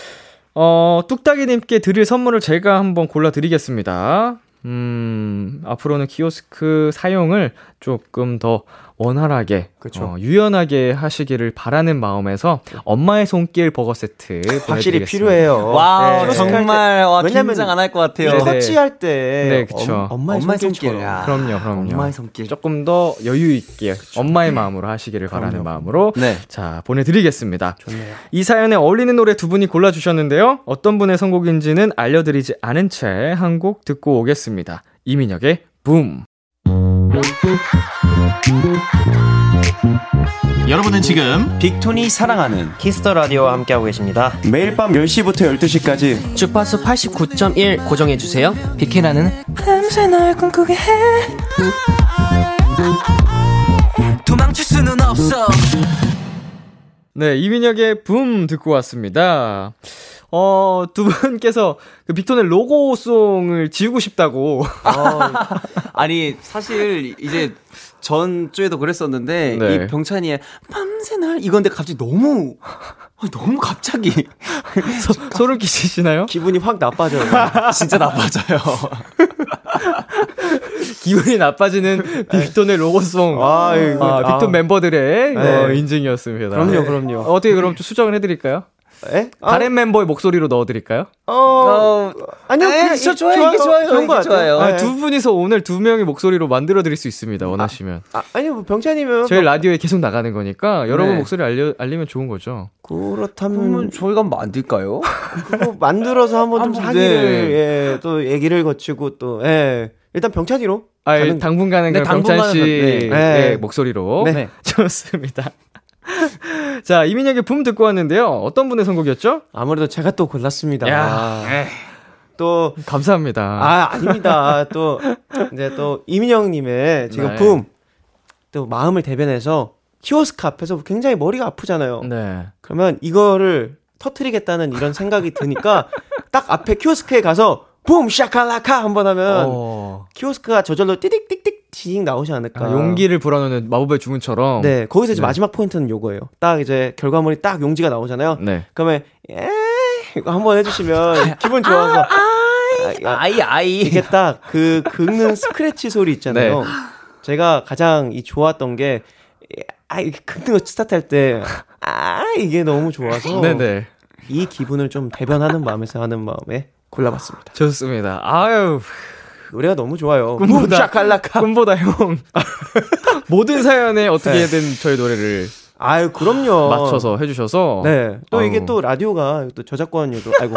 어, 뚝딱이님께 드릴 선물을 제가 한번 골라드리겠습니다. 음, 앞으로는 키오스크 사용을 조금 더 원활하게, 그쵸. 어, 유연하게 하시기를 바라는 마음에서 엄마의 손길 버거 세트 확실히 보내드리겠습니다. 필요해요. wow, 네. 정말, 와, 왜냐면 긴장 안 할 것 같아요. 네, 네. 터치할 때 네, 그쵸. 엄, 마의 엄마의. 손길. 야. 그럼요, 그럼요. 엄마의 손길. 조금 더 여유 있게 엄마의 마음으로 하시기를 바라는 마음으로 네. 자 보내드리겠습니다. 좋네요. 이 사연에 어울리는 노래 두 분이 골라주셨는데요. 어떤 분의 선곡인지는 알려드리지 않은 채 한 곡 듣고 오겠습니다. 이민혁의 붐. 여러분은 지금 VICTON이 사랑하는 Kiss the Radio와 함께하고 계십니다. 매일 밤 10시부터 12시까지 주파수 89.1 고정해 주세요. 비키라는 도망칠 수는 없어 네, 이민혁의 붐 듣고 왔습니다. 어, 두 분께서 그 빅톤의 로고송을 지우고 싶다고. 아니 사실 이제 전 주에도 그랬었는데 네. 이 병찬이의 밤새 날 이건데 갑자기 너무 아, 너무 갑자기 소, 소름 끼치시나요? 기분이 확 나빠져요. 진짜 나빠져요. 기분이 나빠지는 빅톤의 로고송. 아, 아, 빅톤 아. 멤버들의 네. 어, 인증이었습니다. 그럼요, 네. 그럼요. 어떻게 그럼 좀 수정을 해드릴까요? 에? 아, 다른 멤버의 목소리로 넣어드릴까요? 어, 아니요, 에, 그, 저 좋아요, 이게 좋아요, 좋은 같아요. 좋아요. 아, 네. 두 분이서 오늘 두 명의 목소리로 만들어드릴 수 있습니다. 원하시면. 아, 아 니요, 뭐 병찬이면 저희 라디오에 계속 나가는 거니까 여러분 네. 목소리 알려, 알리면 좋은 거죠. 그렇다면 저희가 만들까요? 그거 만들어서 한번 좀 사기를 네. 예, 또 얘기를 거치고 또 예. 일단 병찬이로 아, 가는- 당분간은 네, 병찬 네. 네. 목소리로. 네. 좋습니다. 자, 이민혁의 붐 듣고 왔는데요. 어떤 분의 선곡이었죠? 아무래도 제가 또 골랐습니다. 야. 또 감사합니다. 아, 아닙니다. 또 이제 또 이민영 님의 지금 네. 붐. 또 마음을 대변해서 키오스크 앞에서 굉장히 머리가 아프잖아요. 네. 그러면 이거를 터트리겠다는 이런 생각이 드니까 딱 앞에 키오스크에 가서 붐 샤칼라카 한번 하면 어. 키오스크가 저절로 띠딕띠딕 지직 나오지 않을까. 아, 용기를 불어넣는 마법의 주문처럼. 네, 거기서 이제 네. 마지막 포인트는 요거예요. 딱 이제 결과물이 딱 용지가 나오잖아요. 네. 그러면 에 이거 한번 해주시면 기분 좋아서 아, 아이 아이 이게 딱 그 긁는 스크래치 소리 있잖아요. 네. 제가 가장 이 좋았던 게 아, 이렇게 긁는 거 스타트할 때, 아, 이게 너무 좋아서. 네네. 이 기분을 좀 대변하는 마음에서 하는 마음에 골라봤습니다. 좋습니다. 아유, 노래가 너무 좋아요. 꿈보다- 샤칼라카. 꿈보다 형. 모든 사연에 어떻게든 저희 노래를 아유, 그럼요. 맞춰서 해주셔서. 네. 또 이게 아우. 또 라디오가 또 저작권료도, 아이고.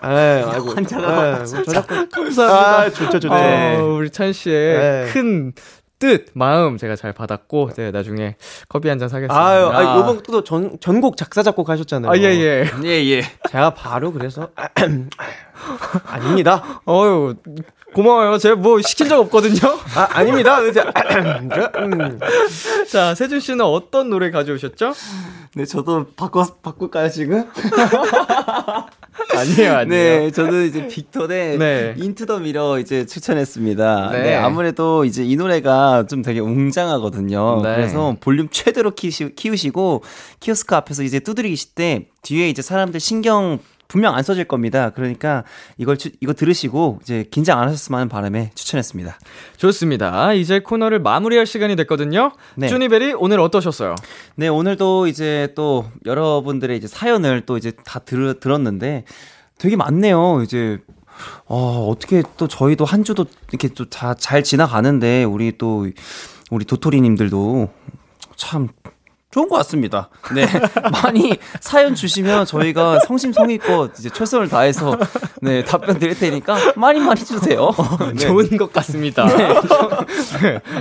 아이, 아이고. 네, 저작권. 감사합니다. 아, 좋죠, 좋죠. 어, 우리 찬 씨의 네. 큰 뜻, 마음 제가 잘 받았고, 네, 나중에 커피 한 잔 사겠습니다. 아유, 아, 이번 또 전, 전곡 작사, 작곡 하셨잖아요. 아, 예, 예. 예 예 제가 바로 그래서, 아닙니다. 어유 고마워요. 제가 뭐 시킨 적 없거든요. 아, 아닙니다. 자, 세준 씨는 어떤 노래 가져오셨죠? 네 저도 바꿔 바꿀까요 지금? 아니에요, 아니에요. 네, 저는 이제 VICTON의 네. Into The Mirror 이제 추천했습니다. 네. 네. 아무래도 이제 이 노래가 좀 되게 웅장하거든요. 네. 그래서 볼륨 최대로 키우시, 키우시고 키오스크 앞에서 이제 두드리실 때 뒤에 이제 사람들 신경 분명 안 써질 겁니다. 그러니까 이걸 추- 이거 들으시고 이제 긴장 안 하셨으면 하는 바람에 추천했습니다. 좋습니다. 이제 코너를 마무리할 시간이 됐거든요. 네. 쭈니베리 오늘 어떠셨어요? 네, 오늘도 이제 또 여러분들의 이제 사연을 또 이제 다 들, 들었는데 되게 많네요. 이제 어, 어떻게 또 저희도 한 주도 이렇게 또 다 잘 지나가는데 우리 또 우리 도토리 님들도 참 좋은 것 같습니다. 네. 많이 사연 주시면 저희가 성심성의껏 이제 최선을 다해서 네, 답변 드릴 테니까 많이 많이 주세요. 네. 좋은 것 같습니다.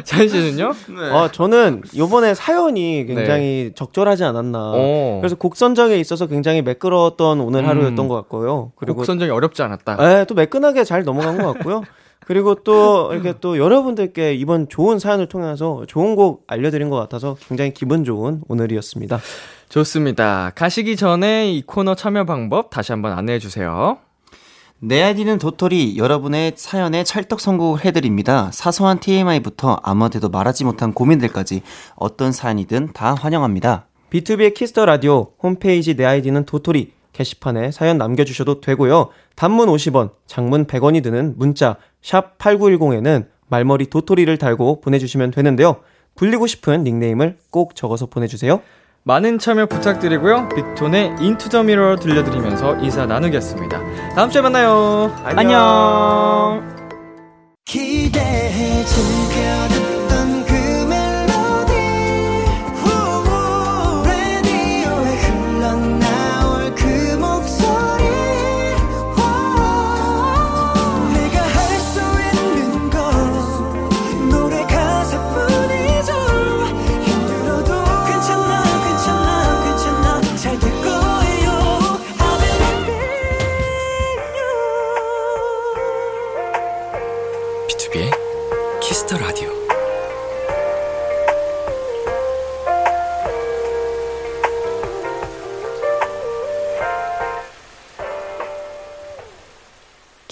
찬 씨는요? 아, 저는 요번에 사연이 굉장히 적절하지 않았나. 오. 그래서 곡 선정에 있어서 굉장히 매끄러웠던 오늘 음. 하루였던 것 같고요. 그리고 곡 선정이 어렵지 않았다. 네, 또 매끈하게 잘 넘어간 것 같고요. 그리고 또 이렇게 또 여러분들께 이번 좋은 사연을 통해서 좋은 곡 알려드린 것 같아서 굉장히 기분 좋은 오늘이었습니다. 좋습니다. 가시기 전에 이 코너 참여 방법 다시 한번 안내해 주세요. 내 아이디는 도토리 여러분의 사연에 찰떡 선곡을 해드립니다. 사소한 TMI부터 아무한테도 말하지 못한 고민들까지 어떤 사연이든 다 환영합니다. B2B의 키스터 라디오 홈페이지 내 아이디는 도토리 게시판에 사연 남겨주셔도 되고요. 단문 50원, 장문 100원이 드는 문자 샵 8910에는 말머리 도토리를 달고 보내주시면 되는데요. 불리고 싶은 닉네임을 꼭 적어서 보내주세요. 많은 참여 부탁드리고요. VICTON의 Into The Mirror 들려드리면서 인사 나누겠습니다. 다음 주에 만나요. 안녕. 기대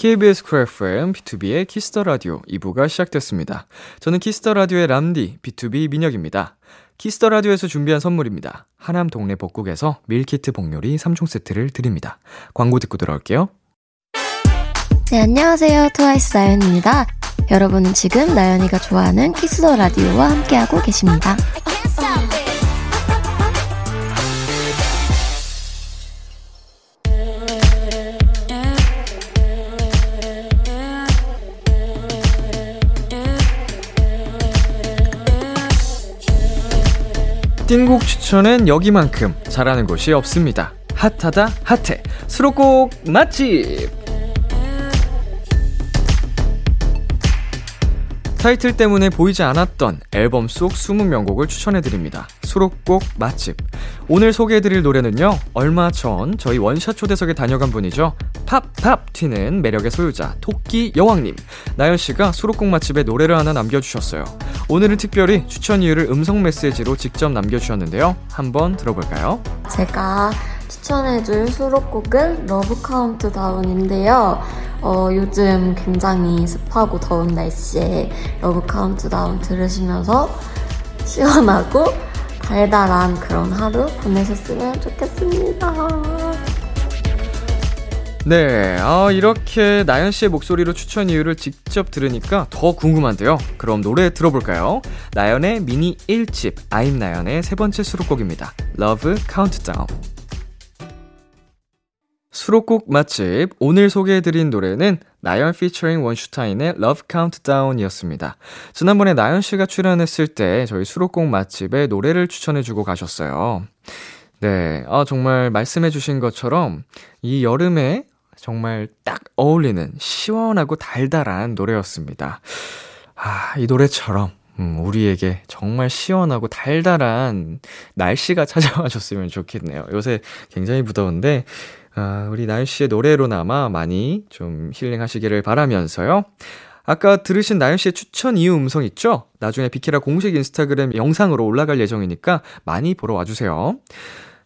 KBS 쿨 FM, B2B의 키스터 라디오 2부가 시작됐습니다. 저는 Kiss the Radio의 람디, BTOB 민혁입니다. Kiss the Radio에서 준비한 선물입니다. 하남 동네 복국에서 밀키트 복요리 3종 세트를 드립니다. 광고 듣고 들어올게요. 네, 안녕하세요. 트와이스 나연입니다. 여러분은 지금 나연이가 좋아하는 Kiss the Radio와 함께하고 계십니다. 띵곡 추천엔 여기만큼 잘하는 곳이 없습니다. 핫하다 핫해 수록곡 맛집 타이틀 때문에 보이지 않았던 앨범 속 20명곡을 추천해드립니다. 수록곡 맛집. 오늘 소개해드릴 노래는요, 얼마 전 저희 원샷 초대석에 다녀간 분이죠. 팝팝 튀는 매력의 소유자, 토끼 여왕님. 나연씨가 수록곡 맛집에 노래를 하나 남겨주셨어요. 오늘은 특별히 추천 이유를 음성 메시지로 직접 남겨주셨는데요. 한번 들어볼까요? 제가 추천해줄 수록곡은 Love Countdown인데요. 어, 요즘 굉장히 습하고 더운 날씨에 Love Countdown 들으시면서 시원하고 달달한 그런 하루 보내셨으면 좋겠습니다. 네, 아, 이렇게 나연 씨의 목소리로 추천 이유를 직접 들으니까 더 궁금한데요. 그럼 노래 들어볼까요? 나연의 미니 1집, 아임 나연의 세 번째 수록곡입니다. Love Countdown. 수록곡 맛집, 오늘 소개해드린 노래는 나연 피처링 원슈타인의 Love Countdown이었습니다. 지난번에 나연 씨가 출연했을 때 저희 수록곡 맛집에 노래를 추천해주고 가셨어요. 네, 아, 정말 말씀해주신 것처럼 이 여름에 정말 딱 어울리는 시원하고 달달한 노래였습니다. 아, 이 노래처럼, 음, 우리에게 정말 시원하고 달달한 날씨가 찾아와 줬으면 좋겠네요. 요새 굉장히 무더운데, 아, 우리 나연씨의 노래로나마 많이 좀 힐링하시기를 바라면서요. 아까 들으신 나연씨의 추천 이유 음성 있죠? 나중에 비키라 공식 인스타그램 영상으로 올라갈 예정이니까 많이 보러 와주세요.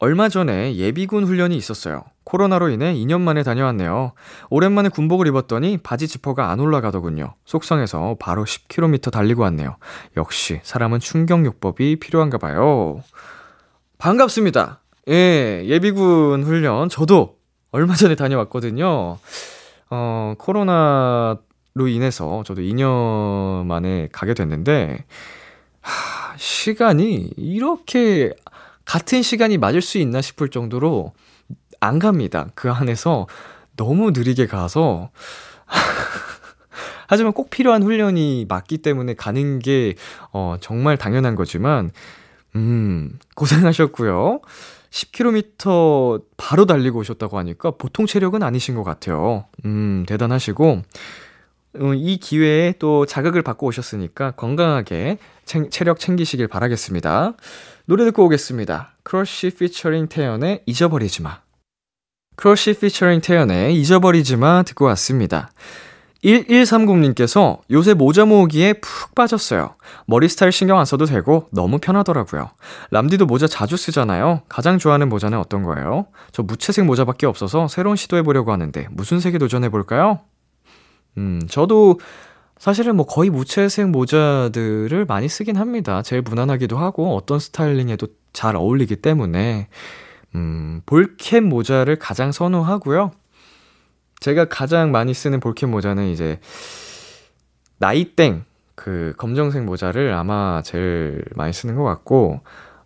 얼마 전에 예비군 훈련이 있었어요. 코로나로 인해 2년 만에 다녀왔네요. 오랜만에 군복을 입었더니 바지 지퍼가 안 올라가더군요. 속상해서 바로 10km 달리고 왔네요. 역시 사람은 충격요법이 필요한가 봐요. 반갑습니다. 예, 예비군 훈련 저도 얼마 전에 다녀왔거든요. 어, 코로나로 인해서 저도 2년 만에 가게 됐는데 하, 시간이 이렇게 같은 시간이 맞을 수 있나 싶을 정도로 안 갑니다. 그 안에서 너무 느리게 가서. 하지만 꼭 필요한 훈련이 맞기 때문에 가는 게, 어, 정말 당연한 거지만, 음, 고생하셨고요. 10km 바로 달리고 오셨다고 하니까 보통 체력은 아니신 것 같아요. 음, 대단하시고, 음, 이 기회에 또 자극을 받고 오셨으니까 건강하게 챙, 체력 챙기시길 바라겠습니다. 노래 듣고 오겠습니다. Crush 피처링 태연의 잊어버리지 마. Crush 피처링 태연의 잊어버리지 마 듣고 왔습니다. 1130님께서 요새 모자 모으기에 푹 빠졌어요. 머리 스타일 신경 안 써도 되고 너무 편하더라고요. 람디도 모자 자주 쓰잖아요. 가장 좋아하는 모자는 어떤 거예요? 저 무채색 모자밖에 없어서 새로운 시도해보려고 하는데 무슨 색에 도전해볼까요? 음, 저도 사실은 뭐 거의 무채색 모자들을 많이 쓰긴 합니다. 제일 무난하기도 하고 어떤 스타일링에도 잘 어울리기 때문에 음, 볼캡 모자를 가장 선호하고요. 제가 가장 많이 쓰는 볼캡 모자는 이제 나이땡 그 검정색 모자를 아마 제일 많이 쓰는 것 같고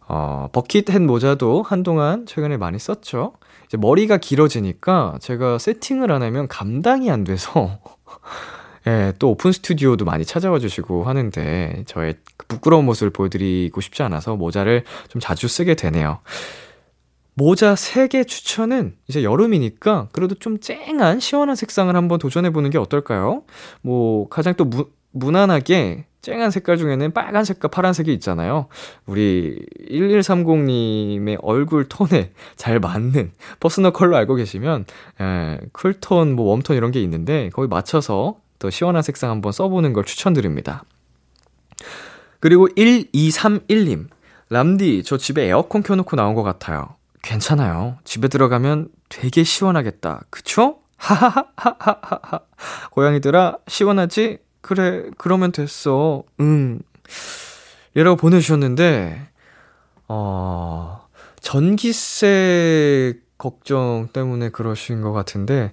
어, 버킷햇 모자도 한동안 최근에 많이 썼죠. 이제 머리가 길어지니까 제가 세팅을 안 하면 감당이 안 돼서 예, 또 오픈 스튜디오도 많이 찾아와 주시고 하는데 저의 부끄러운 모습을 보여드리고 싶지 않아서 모자를 좀 자주 쓰게 되네요. 모자 색깔 추천은 이제 여름이니까 그래도 좀 쨍한 시원한 색상을 한번 도전해보는 게 어떨까요? 뭐 가장 또 무, 무난하게 쨍한 색깔 중에는 빨간색과 파란색이 있잖아요. 우리 1130님의 얼굴 톤에 잘 맞는 personal color 알고 계시면, 에, cool tone, 뭐 warm tone 이런 게 있는데, 거기 맞춰서 또 시원한 색상 한번 써보는 걸 추천드립니다. 그리고 1231님, 람디, 저 집에 에어컨 켜놓고 나온 것 같아요. 괜찮아요. 집에 들어가면 되게 시원하겠다. 그쵸? 하하하하하하. 고양이들아, 시원하지? 그래, 그러면 됐어. 응. 이라고 보내주셨는데, 어, 전기세 걱정 때문에 그러신 것 같은데,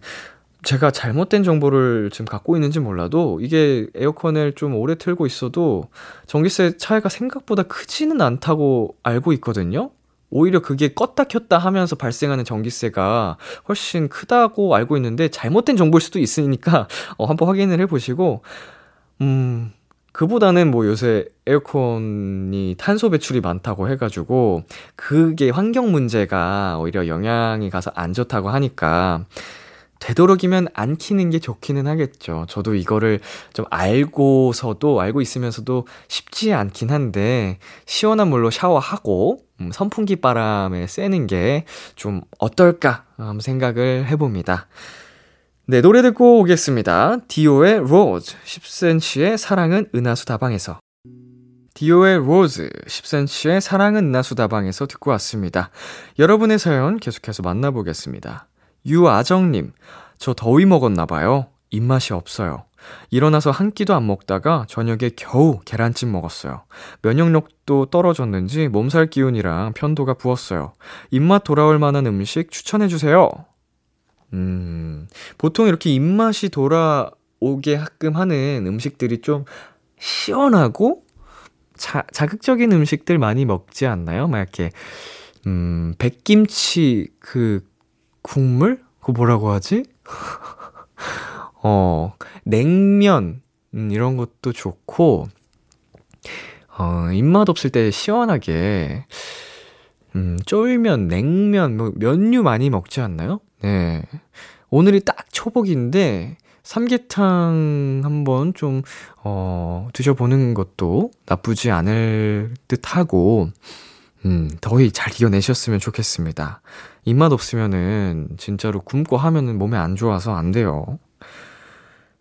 제가 잘못된 정보를 지금 갖고 있는지 몰라도 이게 에어컨을 좀 오래 틀고 있어도 전기세 차이가 생각보다 크지는 않다고 알고 있거든요. 오히려 그게 껐다 켰다 하면서 발생하는 전기세가 훨씬 크다고 알고 있는데 잘못된 정보일 수도 있으니까 어, 한번 확인을 해보시고 음 그보다는 뭐 요새 에어컨이 탄소 배출이 많다고 해가지고 그게 환경 문제가 오히려 영향이 가서 안 좋다고 하니까 되도록이면 안 키는 게 좋기는 하겠죠. 저도 이거를 좀 알고서도, 알고 있으면서도 쉽지 않긴 한데, 시원한 물로 샤워하고, 음, 선풍기 바람에 쐬는 게 좀 어떨까, 한번 생각을 해봅니다. 네, 노래 듣고 오겠습니다. D.O.의 Rose, 10cm의 사랑은 은하수 다방에서. D.O.의 Rose, 10cm의 사랑은 은하수 다방에서 듣고 왔습니다. 여러분의 사연 계속해서 만나보겠습니다. 유아정님, 저 더위 먹었나봐요. 입맛이 없어요. 일어나서 한 끼도 안 먹다가 저녁에 겨우 계란찜 먹었어요. 면역력도 떨어졌는지 몸살 기운이랑 편도가 부었어요. 입맛 돌아올 만한 음식 추천해주세요. 음, 보통 이렇게 입맛이 돌아오게 하끔 하는 음식들이 좀 시원하고 자, 자극적인 음식들 많이 먹지 않나요? 막 이렇게, 음, 백김치 그 국물? 그거 뭐라고 하지? 어, 냉면, 음, 이런 것도 좋고, 어, 입맛 없을 때 시원하게, 음, 쫄면, 냉면, 뭐, 면류 많이 먹지 않나요? 네. 오늘이 딱 초복인데, 삼계탕 한번 좀, 어, 드셔보는 것도 나쁘지 않을 듯 하고, 음, 더위 잘 이겨내셨으면 좋겠습니다. 입맛 없으면은 진짜로 굶고 하면은 몸에 안 좋아서 안 돼요.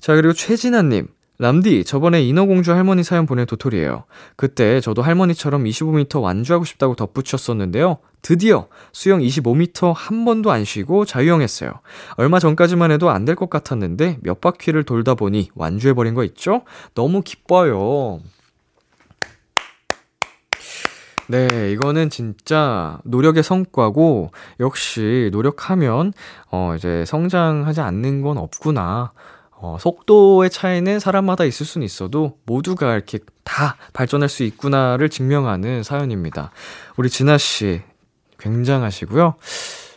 자, 그리고 최진아님. 람디, 저번에 인어공주 할머니 사연 보낸 도토리예요. 그때 저도 할머니처럼 25m 완주하고 싶다고 덧붙였었는데요. 드디어 수영 25m 한 번도 안 쉬고 자유형했어요. 얼마 전까지만 해도 안 될 것 같았는데 몇 바퀴를 돌다 보니 완주해버린 거 있죠? 너무 기뻐요. 네, 이거는 진짜 노력의 성과고, 역시 노력하면, 어, 이제 성장하지 않는 건 없구나. 어, 속도의 차이는 사람마다 있을 수는 있어도 모두가 이렇게 다 발전할 수 있구나를 증명하는 사연입니다. 우리 진아 씨, 굉장하시고요.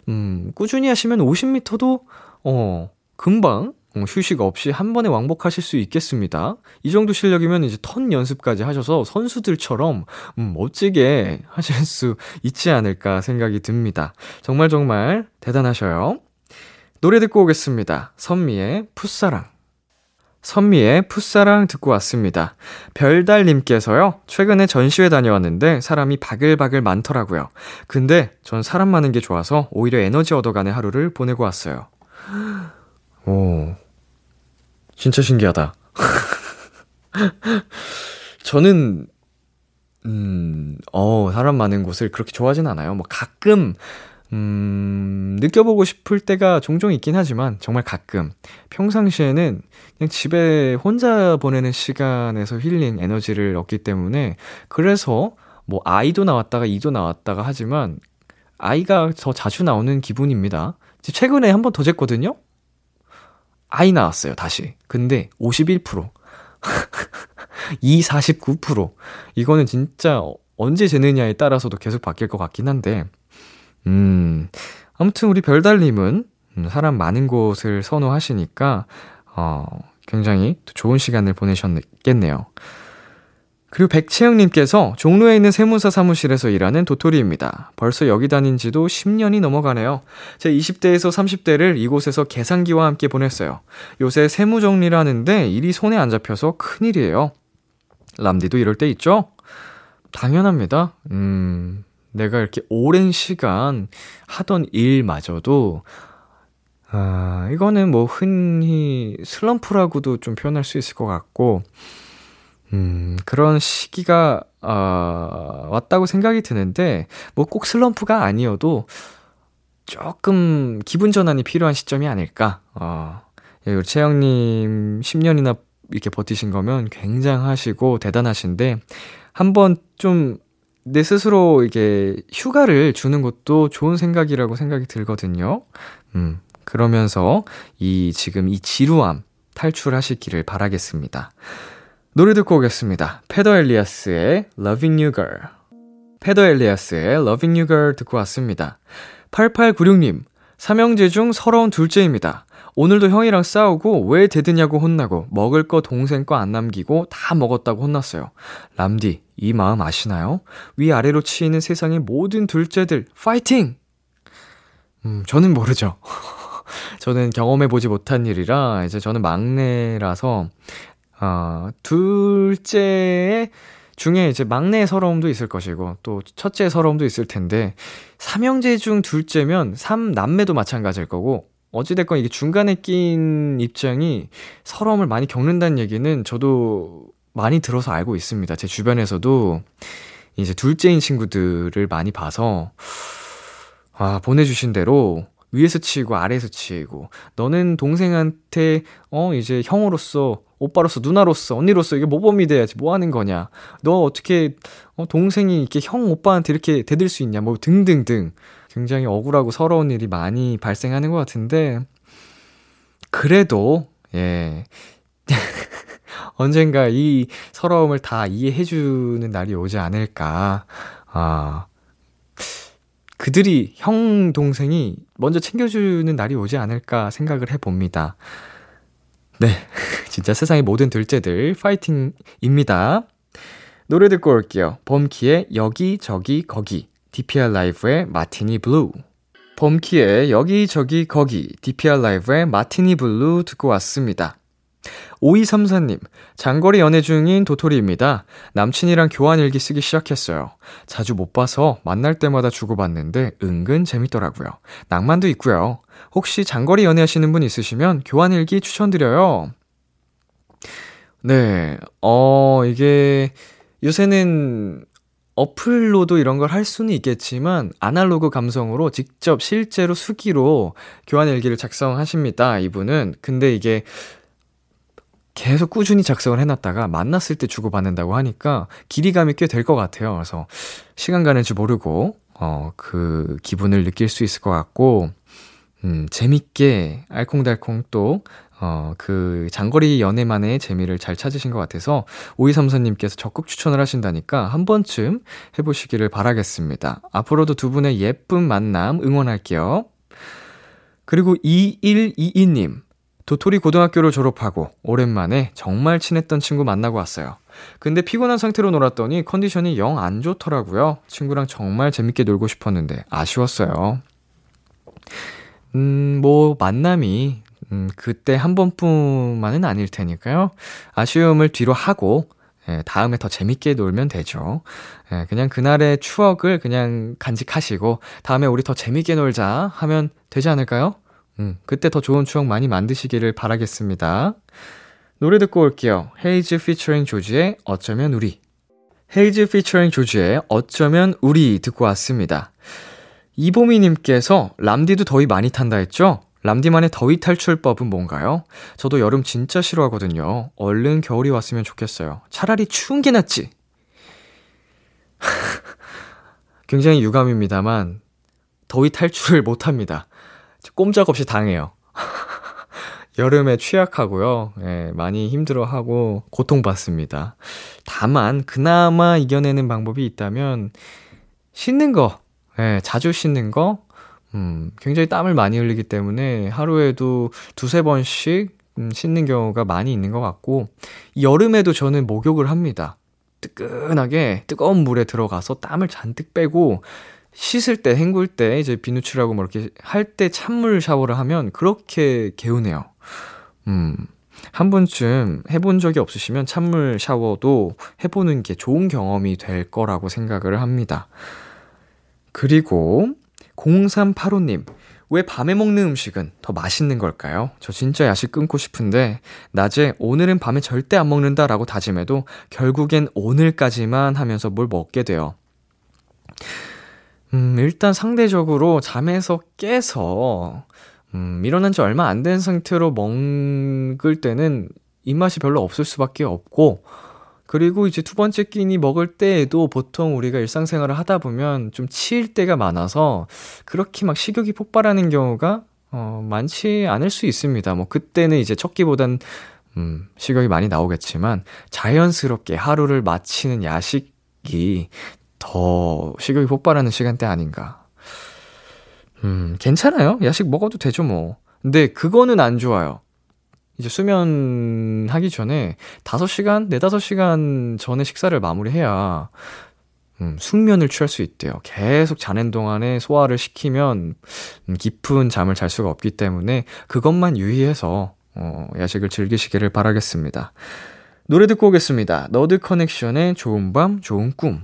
음, 꾸준히 하시면 50m도, 어, 금방 어, 휴식 없이 한 번에 왕복하실 수 있겠습니다. 이 정도 실력이면 이제 턴 연습까지 하셔서 선수들처럼 음, 멋지게 하실 수 있지 않을까 생각이 듭니다. 정말 정말 대단하셔요. 노래 듣고 오겠습니다. 선미의 풋사랑. 선미의 풋사랑 듣고 왔습니다. 별달님께서요, 최근에 전시회 다녀왔는데 사람이 바글바글 많더라고요. 근데 전 사람 많은 게 좋아서 오히려 에너지 얻어가는 하루를 보내고 왔어요. 오. 진짜 신기하다. 저는, 음, 어, 사람 많은 곳을 그렇게 좋아하진 않아요. 뭐 가끔, 음, 느껴보고 싶을 때가 종종 있긴 하지만, 정말 가끔. 평상시에는 그냥 집에 혼자 보내는 시간에서 힐링 에너지를 얻기 때문에, 그래서 뭐 아이도 나왔다가 이도 나왔다가 하지만, 아이가 더 자주 나오는 기분입니다. 최근에 한 번 더 쟀거든요? 아이 나왔어요, 다시. 근데 51%. 이 49%. 이거는 진짜 언제 재느냐에 따라서도 계속 바뀔 것 같긴 한데, 음, 아무튼 우리 별달님은 음, 사람 많은 곳을 선호하시니까, 어, 굉장히 좋은 시간을 보내셨겠네요. 그리고 백채영님께서 종로에 있는 세무사 사무실에서 일하는 도토리입니다. 벌써 여기 다닌 지도 10년이 넘어가네요. 제 20대에서 30대를 이곳에서 계산기와 함께 보냈어요. 요새 세무 정리를 하는데 일이 손에 안 잡혀서 큰일이에요. 람디도 이럴 때 있죠? 당연합니다. 음, 내가 이렇게 오랜 시간 하던 일마저도, 아, 이거는 뭐 흔히 슬럼프라고도 좀 표현할 수 있을 것 같고, 음, 그런 시기가, 어, 왔다고 생각이 드는데, 뭐 꼭 슬럼프가 아니어도 조금 기분 전환이 필요한 시점이 아닐까. 어, 예, 채영님 10년이나 이렇게 버티신 거면 굉장하시고 대단하신데, 한번 좀 내 스스로 이게 휴가를 주는 것도 좋은 생각이라고 생각이 들거든요. 음, 그러면서 이 지금 이 지루함 탈출하시기를 바라겠습니다. 노래 듣고 오겠습니다. 페더 엘리아스의 Loving You Girl. 페더 엘리아스의 Loving You Girl 듣고 왔습니다. 8896님, 삼형제 중 서러운 둘째입니다. 오늘도 형이랑 싸우고 왜 대드냐고 혼나고 먹을 거 동생 거 안 남기고 다 먹었다고 혼났어요. 람디, 이 마음 아시나요? 위아래로 치이는 세상의 모든 둘째들, 파이팅! 음, 저는 모르죠. 저는 경험해보지 못한 일이라, 이제 저는 막내라서, 어, 둘째 중에 이제 막내의 서러움도 있을 것이고, 또 첫째의 서러움도 있을 텐데, 삼형제 중 둘째면 삼남매도 마찬가지일 거고, 어찌됐건 이게 중간에 낀 입장이 서러움을 많이 겪는다는 얘기는 저도 많이 들어서 알고 있습니다. 제 주변에서도 이제 둘째인 친구들을 많이 봐서, 아, 보내주신 대로 위에서 치고 아래에서 치고, 너는 동생한테, 어, 이제 형으로서 오빠로서 누나로서 언니로서 이게 모범이 돼야지 뭐 하는 거냐. 너 어떻게 어, 동생이 이렇게 형 오빠한테 이렇게 대들 수 있냐. 뭐 등등등. 굉장히 억울하고 서러운 일이 많이 발생하는 것 같은데. 그래도 예. 언젠가 이 서러움을 다 이해해주는 날이 오지 않을까. 아. 그들이 형 동생이 먼저 챙겨주는 날이 오지 않을까 생각을 해봅니다. 네. 진짜 세상의 모든 둘째들 파이팅입니다. 노래 듣고 올게요. 범키의 여기저기 거기, DPR 라이브의 마티니 블루. 범키의 여기저기 거기, DPR 라이브의 마티니 블루 듣고 왔습니다. 5234님, 장거리 연애 중인 도토리입니다. 남친이랑 교환 일기 쓰기 시작했어요. 자주 못 봐서 만날 때마다 주고받는데 은근 재밌더라고요. 낭만도 있고요. 혹시 장거리 연애하시는 분 있으시면 교환 일기 추천드려요. 네, 어, 이게 요새는 어플로도 이런 걸 할 수는 있겠지만 아날로그 감성으로 직접 실제로 수기로 교환 일기를 작성하십니다. 이분은 근데 이게 계속 꾸준히 작성을 해놨다가 만났을 때 주고받는다고 하니까 길이감이 꽤 될 것 같아요. 그래서 시간 가는 줄 모르고, 어, 그 기분을 느낄 수 있을 것 같고, 음, 재밌게 알콩달콩 또, 어, 그 장거리 연애만의 재미를 잘 찾으신 것 같아서 5234님께서 적극 추천을 하신다니까 한 번쯤 해보시기를 바라겠습니다. 앞으로도 두 분의 예쁜 만남 응원할게요. 그리고 2122님. 도토리 고등학교를 졸업하고 오랜만에 정말 친했던 친구 만나고 왔어요. 근데 피곤한 상태로 놀았더니 컨디션이 영 안 좋더라고요. 친구랑 정말 재밌게 놀고 싶었는데 아쉬웠어요. 음, 뭐, 만남이, 음, 그때 한 번뿐만은 아닐 테니까요. 아쉬움을 뒤로 하고, 예, 다음에 더 재밌게 놀면 되죠. 예, 그냥 그날의 추억을 그냥 간직하시고, 다음에 우리 더 재밌게 놀자 하면 되지 않을까요? 음, 그때 더 좋은 추억 많이 만드시기를 바라겠습니다. 노래 듣고 올게요. 헤이즈 피처링 조지의 어쩌면 우리. 헤이즈 피처링 조지의 어쩌면 우리 듣고 왔습니다. 이보미님께서 람디도 더위 많이 탄다 했죠? 람디만의 더위 탈출법은 뭔가요? 저도 여름 진짜 싫어하거든요. 얼른 겨울이 왔으면 좋겠어요. 차라리 추운 게 낫지. 굉장히 유감입니다만, 더위 탈출을 못 합니다. 꼼짝없이 당해요. 여름에 취약하고요. 예, 많이 힘들어하고 고통받습니다. 다만, 그나마 이겨내는 방법이 있다면, 씻는 거, 예, 자주 씻는 거, 음, 굉장히 땀을 많이 흘리기 때문에 하루에도 두세 번씩 음, 씻는 경우가 많이 있는 것 같고, 여름에도 저는 목욕을 합니다. 뜨끈하게 뜨거운 물에 들어가서 땀을 잔뜩 빼고, 씻을 때, 헹굴 때, 이제 비누칠하고 뭐 이렇게 할 때 찬물 샤워를 하면 그렇게 개운해요. 음, 한 번쯤 해본 적이 없으시면 찬물 샤워도 해보는 게 좋은 경험이 될 거라고 생각을 합니다. 그리고 0385님, 왜 밤에 먹는 음식은 더 맛있는 걸까요? 저 진짜 야식 끊고 싶은데, 낮에 오늘은 밤에 절대 안 먹는다라고 다짐해도 결국엔 오늘까지만 하면서 뭘 먹게 돼요. 음, 일단 상대적으로 잠에서 깨서, 음, 일어난 지 얼마 안 된 상태로 먹을 때는 입맛이 별로 없을 수밖에 없고, 그리고 이제 두 번째 끼니 먹을 때에도 보통 우리가 일상생활을 하다 보면 좀 치일 때가 많아서 그렇게 막 식욕이 폭발하는 경우가 어, 많지 않을 수 있습니다. 뭐 그때는 이제 첫 끼보단 음, 식욕이 많이 나오겠지만 자연스럽게 하루를 마치는 야식이 더 식욕이 폭발하는 시간대 아닌가. 음, 괜찮아요. 야식 먹어도 되죠, 뭐. 근데 그거는 안 좋아요. 이제 수면하기 전에 5시간, 4, 5시간 전에 식사를 마무리해야 음, 숙면을 취할 수 있대요. 계속 자는 동안에 소화를 시키면 음, 깊은 잠을 잘 수가 없기 때문에 그것만 유의해서 어, 야식을 즐기시기를 바라겠습니다. 노래 듣고 오겠습니다. 너드 커넥션의 좋은 밤, 좋은 꿈.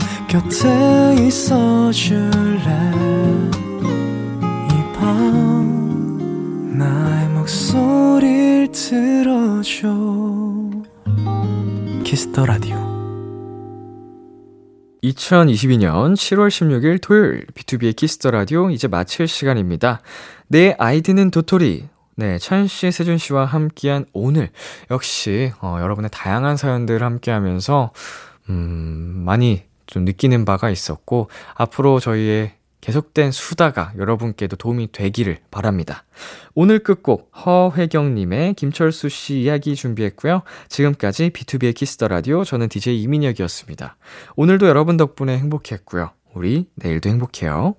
곁에 있어 줄래 이 밤 나의 목소리를 들어줘 Kiss the Radio 2022년 7월 16일 토요일 B2B의 키스터 라디오 이제 마칠 시간입니다. 내 아이디는 도토리. 네, 찬 씨, 세준 씨와 함께한 오늘 역시 어, 여러분의 다양한 사연들 함께하면서 음, 많이 좀 느끼는 바가 있었고 앞으로 저희의 계속된 수다가 여러분께도 도움이 되기를 바랍니다. 오늘 끝곡 허회경님의 김철수 씨 이야기 준비했고요. 지금까지 B2B의 키스터 라디오 저는 DJ 이민혁이었습니다. 오늘도 여러분 덕분에 행복했고요. 우리 내일도 행복해요.